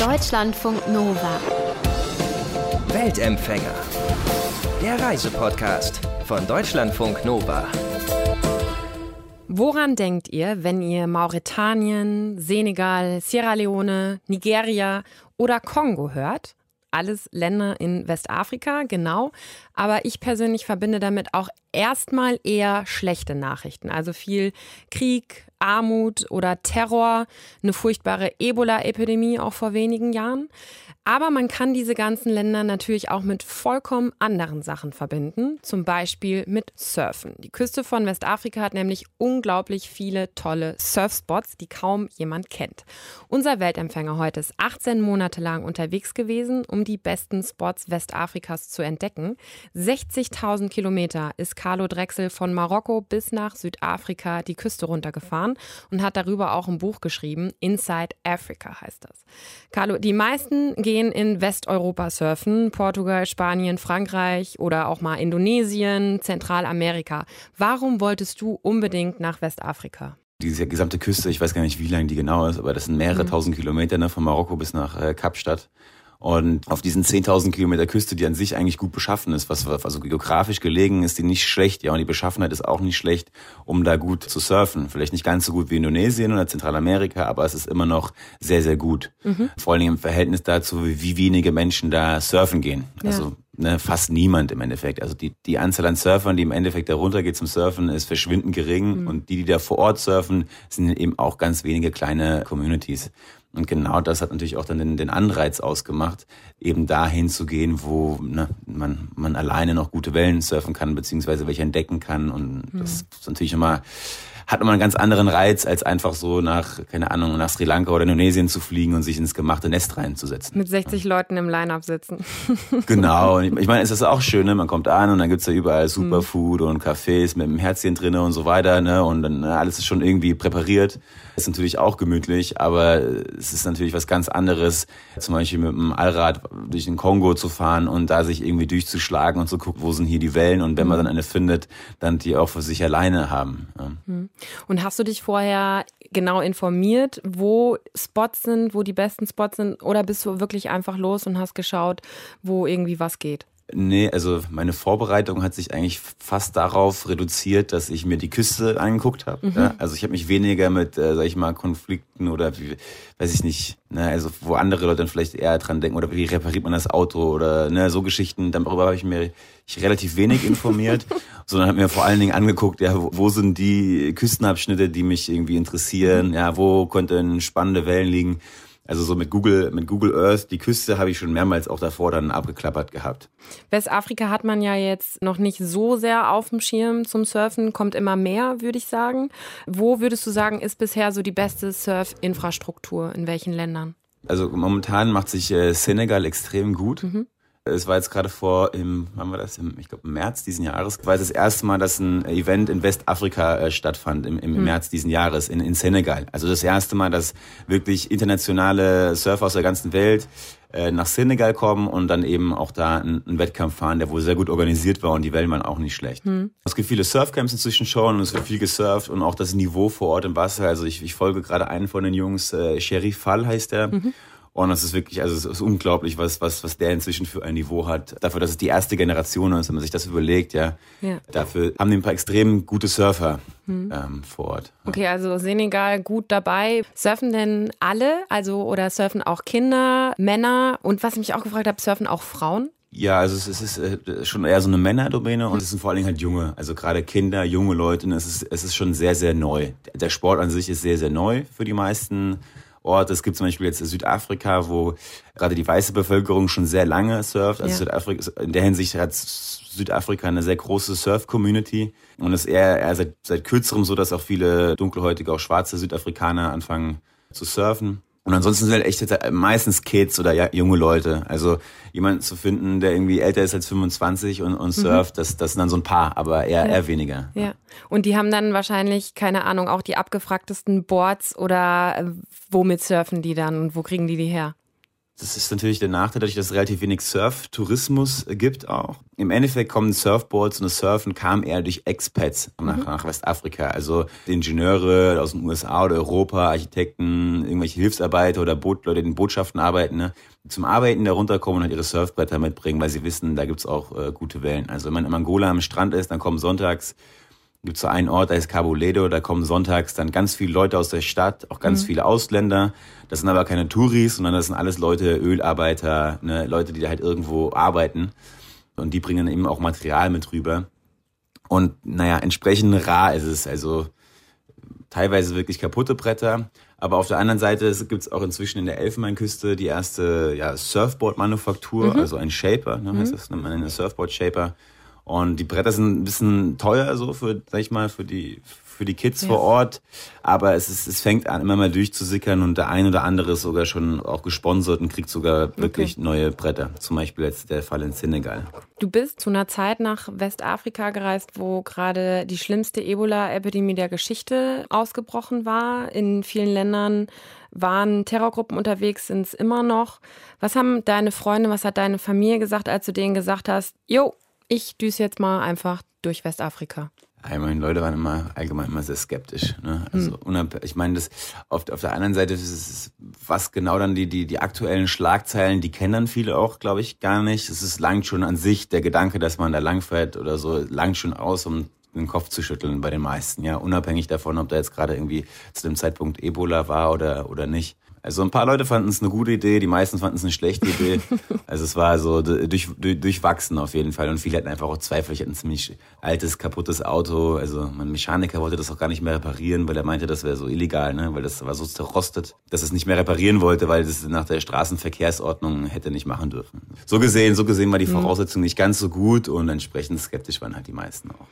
Deutschlandfunk Nova. Weltempfänger. Der Reisepodcast von Deutschlandfunk Nova. Woran denkt ihr, wenn ihr Mauretanien, Senegal, Sierra Leone, Nigeria oder Kongo hört? Alles Länder in Westafrika, genau. Aber ich persönlich verbinde damit auch erstmal eher schlechte Nachrichten. Also viel Krieg, Armut oder Terror, eine furchtbare Ebola-Epidemie auch vor wenigen Jahren. Aber man kann diese ganzen Länder natürlich auch mit vollkommen anderen Sachen verbinden, zum Beispiel mit Surfen. Die Küste von Westafrika hat nämlich unglaublich viele tolle Surfspots, die kaum jemand kennt. Unser Weltempfänger heute ist 18 Monate lang unterwegs gewesen, um die besten Spots Westafrikas zu entdecken. 60.000 Kilometer ist Carlo Drechsel von Marokko bis nach Südafrika die Küste runtergefahren und hat darüber auch ein Buch geschrieben. Inside Africa heißt das. Carlo, die meisten gehen in Westeuropa surfen, Portugal, Spanien, Frankreich oder auch mal Indonesien, Zentralamerika. Warum wolltest du unbedingt nach Westafrika? Diese gesamte Küste, ich weiß gar nicht, wie lang die genau ist, aber das sind mehrere mhm. tausend Kilometer ne, von Marokko bis nach äh, Kapstadt. Und auf diesen 10.000 Kilometer Küste, die an sich eigentlich gut beschaffen ist, was also geografisch gelegen ist, die nicht schlecht, ja, und die Beschaffenheit ist auch nicht schlecht, um da gut zu surfen. Vielleicht nicht ganz so gut wie Indonesien oder Zentralamerika, aber es ist immer noch sehr, sehr gut. Mhm. Vor allen Dingen im Verhältnis dazu, wie wenige Menschen da surfen gehen. Ja. Also ne, fast niemand im Endeffekt. Also die, die Anzahl an Surfern, die im Endeffekt da runtergeht zum Surfen, ist verschwindend gering. Mhm. Und die, die da vor Ort surfen, sind eben auch ganz wenige kleine Communities. Und genau das hat natürlich auch dann den, den Anreiz ausgemacht, eben dahin zu gehen, wo ne, man, man alleine noch gute Wellen surfen kann, beziehungsweise welche entdecken kann. Und mhm. das ist natürlich immer hat nochmal einen ganz anderen Reiz, als einfach so nach, keine Ahnung, nach Sri Lanka oder Indonesien zu fliegen und sich ins gemachte Nest reinzusetzen. Mit 60 Leuten im Line-Up sitzen. genau. Ich meine, es ist auch schön, ne? man kommt an und dann gibt's da überall Superfood mhm. und Cafés mit einem Herzchen drinne und so weiter. Ne? Und dann ne, alles ist schon irgendwie präpariert. Ist natürlich auch gemütlich, aber es ist natürlich was ganz anderes, zum Beispiel mit dem Allrad durch den Kongo zu fahren und da sich irgendwie durchzuschlagen und zu gucken, wo sind hier die Wellen und wenn man mhm. dann eine findet, dann die auch für sich alleine haben. Ja. Mhm. Und hast du dich vorher genau informiert, wo Spots sind, wo die besten Spots sind? Oder bist du wirklich einfach los und hast geschaut, wo irgendwie was geht? Nee, also meine Vorbereitung hat sich eigentlich fast darauf reduziert, dass ich mir die Küste angeguckt habe. Mhm. Ja? Also ich habe mich weniger mit, äh, sag ich mal, Konflikten oder wie, weiß ich nicht, ne, also wo andere Leute dann vielleicht eher dran denken oder wie repariert man das Auto oder ne, so Geschichten, darüber habe ich mir ich relativ wenig informiert, sondern habe mir vor allen Dingen angeguckt, ja, wo, wo sind die Küstenabschnitte, die mich irgendwie interessieren, ja, wo könnten spannende Wellen liegen. Also so mit Google, mit Google Earth, die Küste habe ich schon mehrmals auch davor dann abgeklappert gehabt. Westafrika hat man ja jetzt noch nicht so sehr auf dem Schirm zum Surfen, kommt immer mehr, würde ich sagen. Wo würdest du sagen, ist bisher so die beste Surfinfrastruktur? In welchen Ländern? Also momentan macht sich äh, Senegal extrem gut. Mhm. Es war jetzt gerade vor, im, wann war das? Im, ich glaube, im März diesen Jahres, war es das erste Mal, dass ein Event in Westafrika äh, stattfand, im, im, mhm. März diesen Jahres, in, in Senegal. Also das erste Mal, dass wirklich internationale Surfer aus der ganzen Welt äh, nach Senegal kommen und dann eben auch da einen, einen, Wettkampf fahren, der wohl sehr gut organisiert war und die Wellen waren auch nicht schlecht. Mhm. Es gibt viele Surfcamps inzwischen schon und es wird viel gesurft und auch das Niveau vor Ort im Wasser. Also ich, ich folge gerade einen von den Jungs, äh, Sherry Fall heißt der. Mhm. Und es ist wirklich, also es ist unglaublich, was, was, was der inzwischen für ein Niveau hat. Dafür, dass es die erste Generation ist, wenn man sich das überlegt, ja. ja. Dafür haben die ein paar extrem gute Surfer hm. ähm, vor Ort. Ja. Okay, also Senegal gut dabei. Surfen denn alle? Also, oder surfen auch Kinder, Männer? Und was ich mich auch gefragt habe, surfen auch Frauen? Ja, also es ist, es ist äh, schon eher so eine Männerdomäne und es sind vor allen Dingen halt junge, also gerade Kinder, junge Leute. es ist, es ist schon sehr, sehr neu. Der Sport an sich ist sehr, sehr neu für die meisten. Ort. Es gibt zum Beispiel jetzt Südafrika, wo gerade die weiße Bevölkerung schon sehr lange surft. Also ja. Südafrika, in der Hinsicht hat Südafrika eine sehr große Surf-Community. Und es ist eher, eher seit, seit kürzerem so, dass auch viele dunkelhäutige, auch schwarze Südafrikaner anfangen zu surfen. Und ansonsten sind halt echt meistens Kids oder junge Leute. Also jemanden zu finden, der irgendwie älter ist als 25 und, und mhm. surft, mhm. das, das sind dann so ein paar, aber eher, ja. eher weniger. Ja. Und die haben dann wahrscheinlich, keine Ahnung, auch die abgefragtesten Boards oder äh, womit surfen die dann und wo kriegen die die her? Das ist natürlich der Nachteil, dadurch, dass es relativ wenig Surf-Tourismus gibt auch. Im Endeffekt kommen Surfboards und das Surfen kam eher durch Expats nach, mhm. nach Westafrika. Also Ingenieure aus den USA oder Europa, Architekten, irgendwelche Hilfsarbeiter oder Bootleute, die in Botschaften arbeiten, ne, zum Arbeiten da runterkommen und halt ihre Surfbretter mitbringen, weil sie wissen, da gibt's auch äh, gute Wellen. Also wenn man in Angola am Strand ist, dann kommen sonntags gibt so einen Ort, da ist Cabo Ledo, da kommen sonntags dann ganz viele Leute aus der Stadt, auch ganz mhm. viele Ausländer. Das sind aber keine Touris, sondern das sind alles Leute, Ölarbeiter, ne, Leute, die da halt irgendwo arbeiten. Und die bringen eben auch Material mit rüber. Und naja, entsprechend rar ist es. Also teilweise wirklich kaputte Bretter. Aber auf der anderen Seite gibt es auch inzwischen in der Elfenbeinküste die erste ja, Surfboard-Manufaktur, mhm. also ein Shaper, ne, heißt mhm. das, nennt man einen Surfboard-Shaper und die Bretter sind ein bisschen teuer, so für, sag ich mal, für die, für die Kids ja. vor Ort. Aber es ist, es fängt an, immer mal durchzusickern und der ein oder andere ist sogar schon auch gesponsert und kriegt sogar wirklich okay. neue Bretter. Zum Beispiel jetzt der Fall in Senegal. Du bist zu einer Zeit nach Westafrika gereist, wo gerade die schlimmste Ebola-Epidemie der Geschichte ausgebrochen war. In vielen Ländern waren Terrorgruppen unterwegs, sind es immer noch. Was haben deine Freunde, was hat deine Familie gesagt, als du denen gesagt hast, jo, ich düse jetzt mal einfach durch Westafrika. Ich meine, Leute waren immer allgemein immer sehr skeptisch. Ne? Also hm. ich meine, das auf, auf der anderen Seite ist es, was genau dann die, die, die aktuellen Schlagzeilen, die kennen dann viele auch, glaube ich, gar nicht. Es ist lang schon an sich der Gedanke, dass man da langfährt oder so, lang schon aus, um den Kopf zu schütteln bei den meisten, ja, unabhängig davon, ob da jetzt gerade irgendwie zu dem Zeitpunkt Ebola war oder, oder nicht. Also ein paar Leute fanden es eine gute Idee, die meisten fanden es eine schlechte Idee. Also es war so durch, durch, durchwachsen auf jeden Fall. Und viele hatten einfach auch Zweifel. Ich hatte ein ziemlich altes, kaputtes Auto. Also mein Mechaniker wollte das auch gar nicht mehr reparieren, weil er meinte, das wäre so illegal, ne? weil das war so zerrostet, dass es nicht mehr reparieren wollte, weil das nach der Straßenverkehrsordnung hätte nicht machen dürfen. So gesehen, so gesehen war die mhm. Voraussetzung nicht ganz so gut und entsprechend skeptisch waren halt die meisten auch.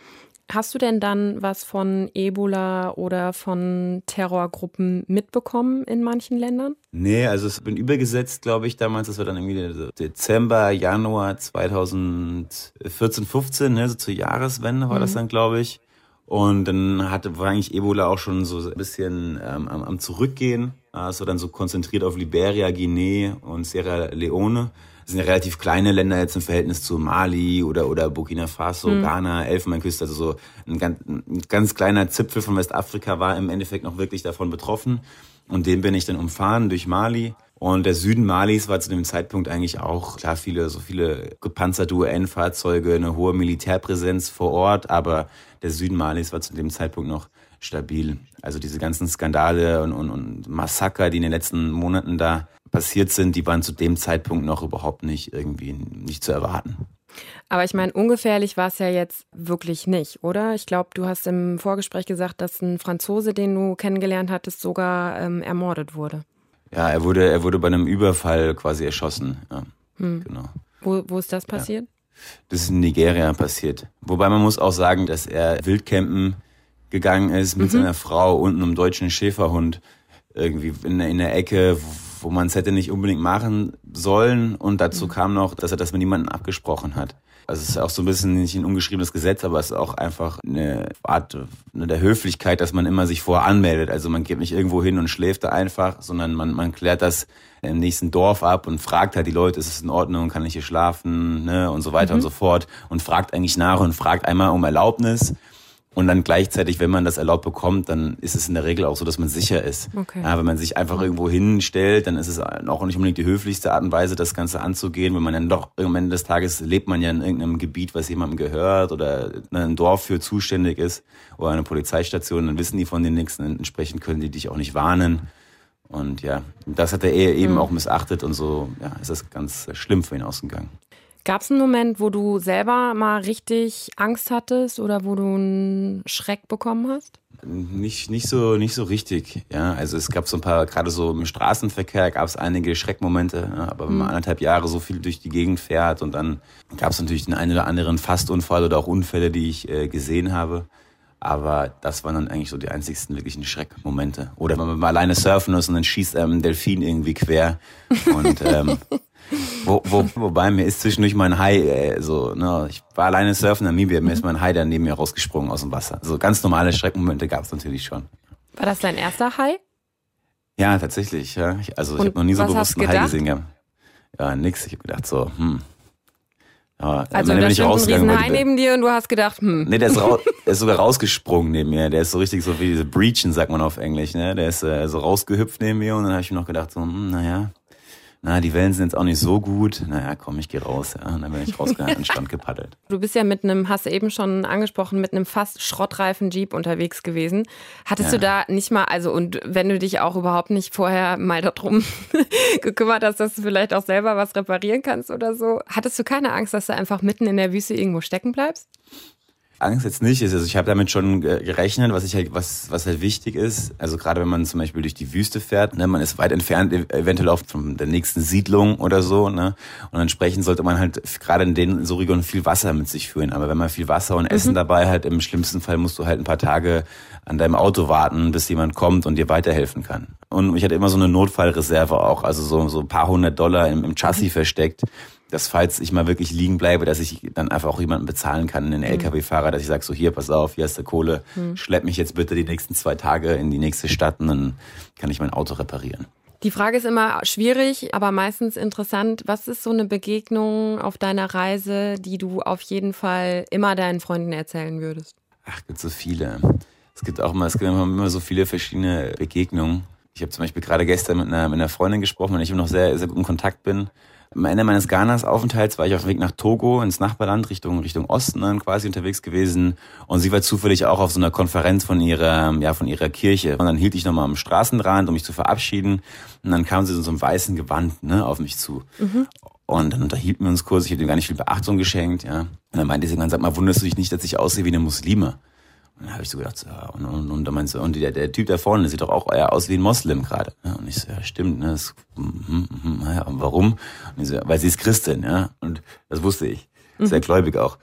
Hast du denn dann was von Ebola oder von Terrorgruppen mitbekommen in manchen Ländern? Nee, also es bin übergesetzt, glaube ich, damals, das war dann irgendwie Dezember, Januar 2014, 15, ne, so zur Jahreswende war mhm. das dann, glaube ich. Und dann hatte, war eigentlich Ebola auch schon so ein bisschen ähm, am, am Zurückgehen. War dann so konzentriert auf Liberia, Guinea und Sierra Leone. Das sind ja relativ kleine Länder jetzt im Verhältnis zu Mali oder, oder Burkina Faso, mhm. Ghana, Elfenbeinküste. Also so ein ganz, ein ganz kleiner Zipfel von Westafrika war im Endeffekt noch wirklich davon betroffen. Und den bin ich dann umfahren durch Mali. Und der Süden Malis war zu dem Zeitpunkt eigentlich auch, klar, viele, so viele gepanzerte UN-Fahrzeuge, eine hohe Militärpräsenz vor Ort, aber der Süden Malis war zu dem Zeitpunkt noch stabil. Also diese ganzen Skandale und, und, und Massaker, die in den letzten Monaten da passiert sind, die waren zu dem Zeitpunkt noch überhaupt nicht irgendwie nicht zu erwarten. Aber ich meine, ungefährlich war es ja jetzt wirklich nicht, oder? Ich glaube, du hast im Vorgespräch gesagt, dass ein Franzose, den du kennengelernt hattest, sogar ähm, ermordet wurde. Ja, er wurde, er wurde bei einem Überfall quasi erschossen. Ja, hm. genau. Wo, wo ist das passiert? Ja. Das ist in Nigeria passiert. Wobei man muss auch sagen, dass er Wildcampen gegangen ist mit mhm. seiner Frau und einem deutschen Schäferhund irgendwie in, in der Ecke, wo man es hätte nicht unbedingt machen sollen. Und dazu mhm. kam noch, dass er das mit niemandem abgesprochen hat. Also es ist auch so ein bisschen nicht ein ungeschriebenes Gesetz, aber es ist auch einfach eine Art ne, der Höflichkeit, dass man immer sich vorher anmeldet. Also man geht nicht irgendwo hin und schläft da einfach, sondern man, man klärt das im nächsten Dorf ab und fragt halt die Leute, ist es in Ordnung, kann ich hier schlafen, ne, und so weiter mhm. und so fort. Und fragt eigentlich nach und fragt einmal um Erlaubnis. Und dann gleichzeitig, wenn man das erlaubt bekommt, dann ist es in der Regel auch so, dass man sicher ist. Okay. Ja, wenn man sich einfach irgendwo hinstellt, dann ist es auch nicht unbedingt die höflichste Art und Weise, das Ganze anzugehen. Wenn man dann doch am Ende des Tages lebt man ja in irgendeinem Gebiet, was jemandem gehört oder ein Dorf für zuständig ist oder eine Polizeistation, dann wissen die von den Nächsten. Entsprechend können die dich auch nicht warnen. Und ja, das hat er eben mhm. auch missachtet und so ja, ist das ganz schlimm für ihn ausgegangen. Gab es einen Moment, wo du selber mal richtig Angst hattest oder wo du einen Schreck bekommen hast? Nicht, nicht so, nicht so richtig. Ja, also es gab so ein paar, gerade so im Straßenverkehr gab es einige Schreckmomente. Ja, aber wenn man mhm. anderthalb Jahre so viel durch die Gegend fährt und dann gab es natürlich den einen oder anderen Fastunfall oder auch Unfälle, die ich äh, gesehen habe. Aber das waren dann eigentlich so die einzigsten wirklichen Schreckmomente. Oder wenn man mal alleine surfen ist und dann schießt einem ein Delfin irgendwie quer. Und ähm, wo, wo, wobei mir ist zwischendurch mein Hai, äh, so, ne, ich war alleine surfen in Namibia, mir ist mein Hai dann neben mir rausgesprungen aus dem Wasser. So ganz normale Schreckmomente gab es natürlich schon. War das dein erster Hai? Ja, tatsächlich. Ja. Ich, also ich habe noch nie so bewusst einen Hai gesehen. Ja. Ja, nix. Ich habe gedacht so, hm. Ja, also da stand ein Riesenhai neben dir und du hast gedacht, hm. Nee, der ist, der ist sogar rausgesprungen neben mir. Der ist so richtig so wie diese Breachen, sagt man auf Englisch. Ne? Der ist äh, so rausgehüpft neben mir und dann habe ich mir noch gedacht, so, hm, naja, na, die Wellen sind jetzt auch nicht so gut. Naja, komm, ich gehe raus. Ja. Und dann bin ich rausgegangen und Strand gepaddelt. Du bist ja mit einem, hast du eben schon angesprochen, mit einem fast schrottreifen Jeep unterwegs gewesen. Hattest ja. du da nicht mal, also und wenn du dich auch überhaupt nicht vorher mal darum gekümmert hast, dass du vielleicht auch selber was reparieren kannst oder so, hattest du keine Angst, dass du einfach mitten in der Wüste irgendwo stecken bleibst? Angst jetzt nicht Also ich habe damit schon gerechnet, was ich halt, was, was halt wichtig ist. Also gerade wenn man zum Beispiel durch die Wüste fährt, ne, man ist weit entfernt, eventuell auch von der nächsten Siedlung oder so, ne? Und entsprechend sollte man halt gerade in den so Regionen viel Wasser mit sich führen. Aber wenn man viel Wasser und Essen mhm. dabei hat, im schlimmsten Fall musst du halt ein paar Tage an deinem Auto warten, bis jemand kommt und dir weiterhelfen kann. Und ich hatte immer so eine Notfallreserve auch, also so, so ein paar hundert Dollar im, im Chassis mhm. versteckt dass falls ich mal wirklich liegen bleibe, dass ich dann einfach auch jemanden bezahlen kann, einen mhm. LKW-Fahrer, dass ich sage, so hier, pass auf, hier ist der Kohle, mhm. schlepp mich jetzt bitte die nächsten zwei Tage in die nächste Stadt und dann kann ich mein Auto reparieren. Die Frage ist immer schwierig, aber meistens interessant. Was ist so eine Begegnung auf deiner Reise, die du auf jeden Fall immer deinen Freunden erzählen würdest? Ach, gibt so viele. Es gibt auch immer, es gibt immer so viele verschiedene Begegnungen. Ich habe zum Beispiel gerade gestern mit einer, mit einer Freundin gesprochen, wenn ich immer noch sehr, sehr gut in Kontakt bin. Am Ende meines Ghanas-Aufenthalts war ich auf dem Weg nach Togo, ins Nachbarland, Richtung, Richtung Osten dann quasi unterwegs gewesen. Und sie war zufällig auch auf so einer Konferenz von ihrer, ja, von ihrer Kirche. Und dann hielt ich nochmal am Straßenrand, um mich zu verabschieden. Und dann kam sie in so einem weißen Gewand, ne, auf mich zu. Mhm. Und dann unterhielten wir uns kurz. Ich habe ihr gar nicht viel Beachtung geschenkt, ja. Und dann meinte sie dann, sag mal, wunderst du dich nicht, dass ich aussehe wie eine Muslime? Und dann habe ich so gedacht, so, und, und, und dann meinst du, und der, der Typ da vorne der sieht doch auch eher aus wie ein Moslem gerade. Und ich so, ja, stimmt, ne? Das, mm, mm, ja, warum? Und ich so, weil sie ist Christin, ja. Und das wusste ich. Sehr mhm. gläubig auch.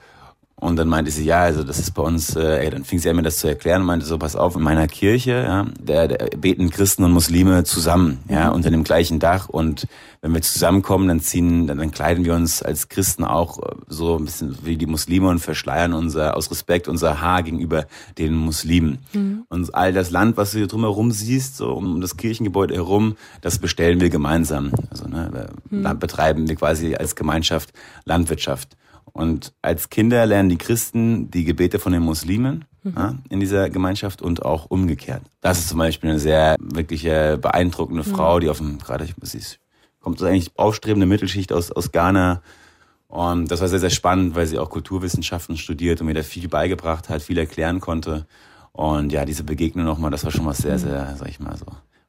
Und dann meinte sie, ja, also das ist bei uns, äh, ey, dann fing sie an mir das zu erklären und meinte so, pass auf, in meiner Kirche, ja, der, der beten Christen und Muslime zusammen, ja, mhm. unter dem gleichen Dach. Und wenn wir zusammenkommen, dann ziehen, dann, dann kleiden wir uns als Christen auch äh, so ein bisschen wie die Muslime und verschleiern unser, aus Respekt unser Haar gegenüber den Muslimen. Mhm. Und all das Land, was du hier drumherum siehst, so um das Kirchengebäude herum, das bestellen wir gemeinsam. Also, ne, mhm. betreiben wir quasi als Gemeinschaft Landwirtschaft. Und als Kinder lernen die Christen die Gebete von den Muslimen mhm. ja, in dieser Gemeinschaft und auch umgekehrt. Das ist zum Beispiel eine sehr wirklich beeindruckende mhm. Frau, die auf dem, gerade, ich muss sie kommt so eigentlich aufstrebende Mittelschicht aus, aus Ghana. Und das war sehr, sehr spannend, weil sie auch Kulturwissenschaften studiert und mir da viel beigebracht hat, viel erklären konnte. Und ja, diese Begegnung nochmal, das war schon was sehr, mhm. sehr, sag ich mal so,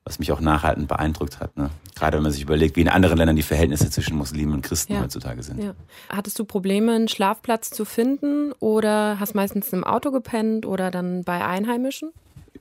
was mich auch nachhaltend beeindruckt hat. Ne? Gerade wenn man sich überlegt, wie in anderen Ländern die Verhältnisse zwischen Muslimen und Christen ja. heutzutage sind. Ja. Hattest du Probleme, einen Schlafplatz zu finden oder hast meistens im Auto gepennt oder dann bei Einheimischen?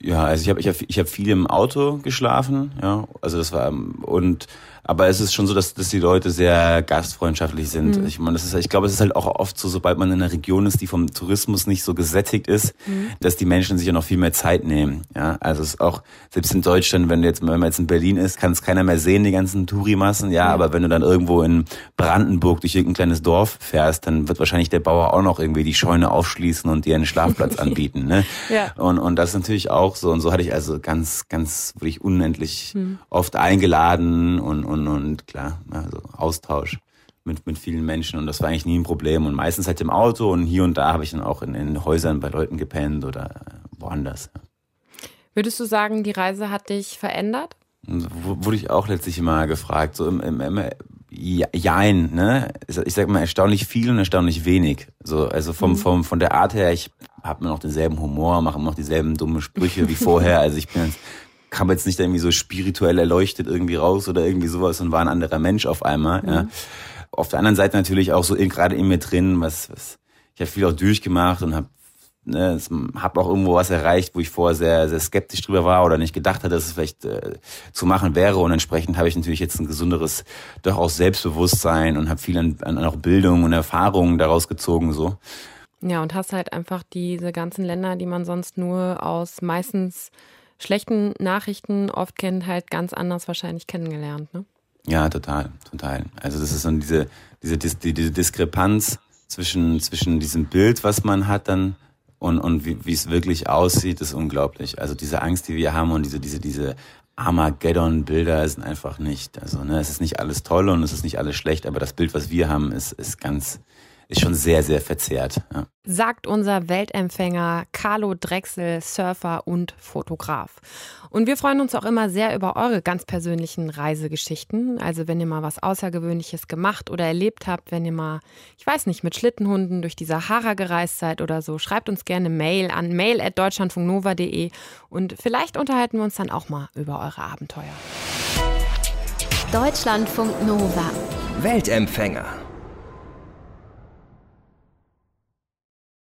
Ja, also ich habe ich hab, ich hab viel im Auto geschlafen, ja. Also das war und aber es ist schon so, dass, dass die Leute sehr gastfreundschaftlich sind. Mhm. Ich meine, das ist, ich glaube, es ist halt auch oft so, sobald man in einer Region ist, die vom Tourismus nicht so gesättigt ist, mhm. dass die Menschen sich ja noch viel mehr Zeit nehmen. Ja, also es ist auch selbst in Deutschland, wenn du jetzt, wenn man jetzt in Berlin ist, kann es keiner mehr sehen, die ganzen Tourimassen. Ja, mhm. aber wenn du dann irgendwo in Brandenburg durch irgendein kleines Dorf fährst, dann wird wahrscheinlich der Bauer auch noch irgendwie die Scheune aufschließen und dir einen Schlafplatz anbieten. Ne? ja. Und und das ist natürlich auch so. Und so hatte ich also ganz, ganz wirklich unendlich mhm. oft eingeladen und, und und, und klar, also Austausch mit, mit vielen Menschen und das war eigentlich nie ein Problem. Und meistens halt im Auto und hier und da habe ich dann auch in, in Häusern bei Leuten gepennt oder woanders. Würdest du sagen, die Reise hat dich verändert? Wurde ich auch letztlich immer gefragt, so im, im, im Jein, ne? Ich sag mal erstaunlich viel und erstaunlich wenig. So, also vom, mhm. vom, von der Art her, ich habe mir noch denselben Humor, mache immer noch dieselben dumme Sprüche wie vorher. Also ich bin jetzt kam jetzt nicht irgendwie so spirituell erleuchtet irgendwie raus oder irgendwie sowas und war ein anderer Mensch auf einmal. Mhm. Ja. Auf der anderen Seite natürlich auch so in, gerade in mir drin, was, was ich habe viel auch durchgemacht und habe ne, hab auch irgendwo was erreicht, wo ich vorher sehr, sehr skeptisch drüber war oder nicht gedacht hatte, dass es vielleicht äh, zu machen wäre. Und entsprechend habe ich natürlich jetzt ein gesunderes, doch auch Selbstbewusstsein und habe viel an, an auch Bildung und Erfahrungen daraus gezogen so. Ja, und hast halt einfach diese ganzen Länder, die man sonst nur aus meistens schlechten Nachrichten oft kennt, halt ganz anders wahrscheinlich kennengelernt. Ne? Ja, total, total. Also das ist dann diese, diese, diese, diese Diskrepanz zwischen, zwischen diesem Bild, was man hat dann und, und wie, wie es wirklich aussieht, ist unglaublich. Also diese Angst, die wir haben und diese, diese, diese Armageddon-Bilder sind einfach nicht. Also ne, es ist nicht alles toll und es ist nicht alles schlecht, aber das Bild, was wir haben, ist, ist ganz, ist schon sehr, sehr verzerrt. Ja. Sagt unser Weltempfänger Carlo Drechsel, Surfer und Fotograf. Und wir freuen uns auch immer sehr über eure ganz persönlichen Reisegeschichten. Also wenn ihr mal was Außergewöhnliches gemacht oder erlebt habt, wenn ihr mal, ich weiß nicht, mit Schlittenhunden durch die Sahara gereist seid oder so, schreibt uns gerne Mail an mail.deutschlandfunknova.de und vielleicht unterhalten wir uns dann auch mal über eure Abenteuer. Deutschlandfunk Nova. Weltempfänger.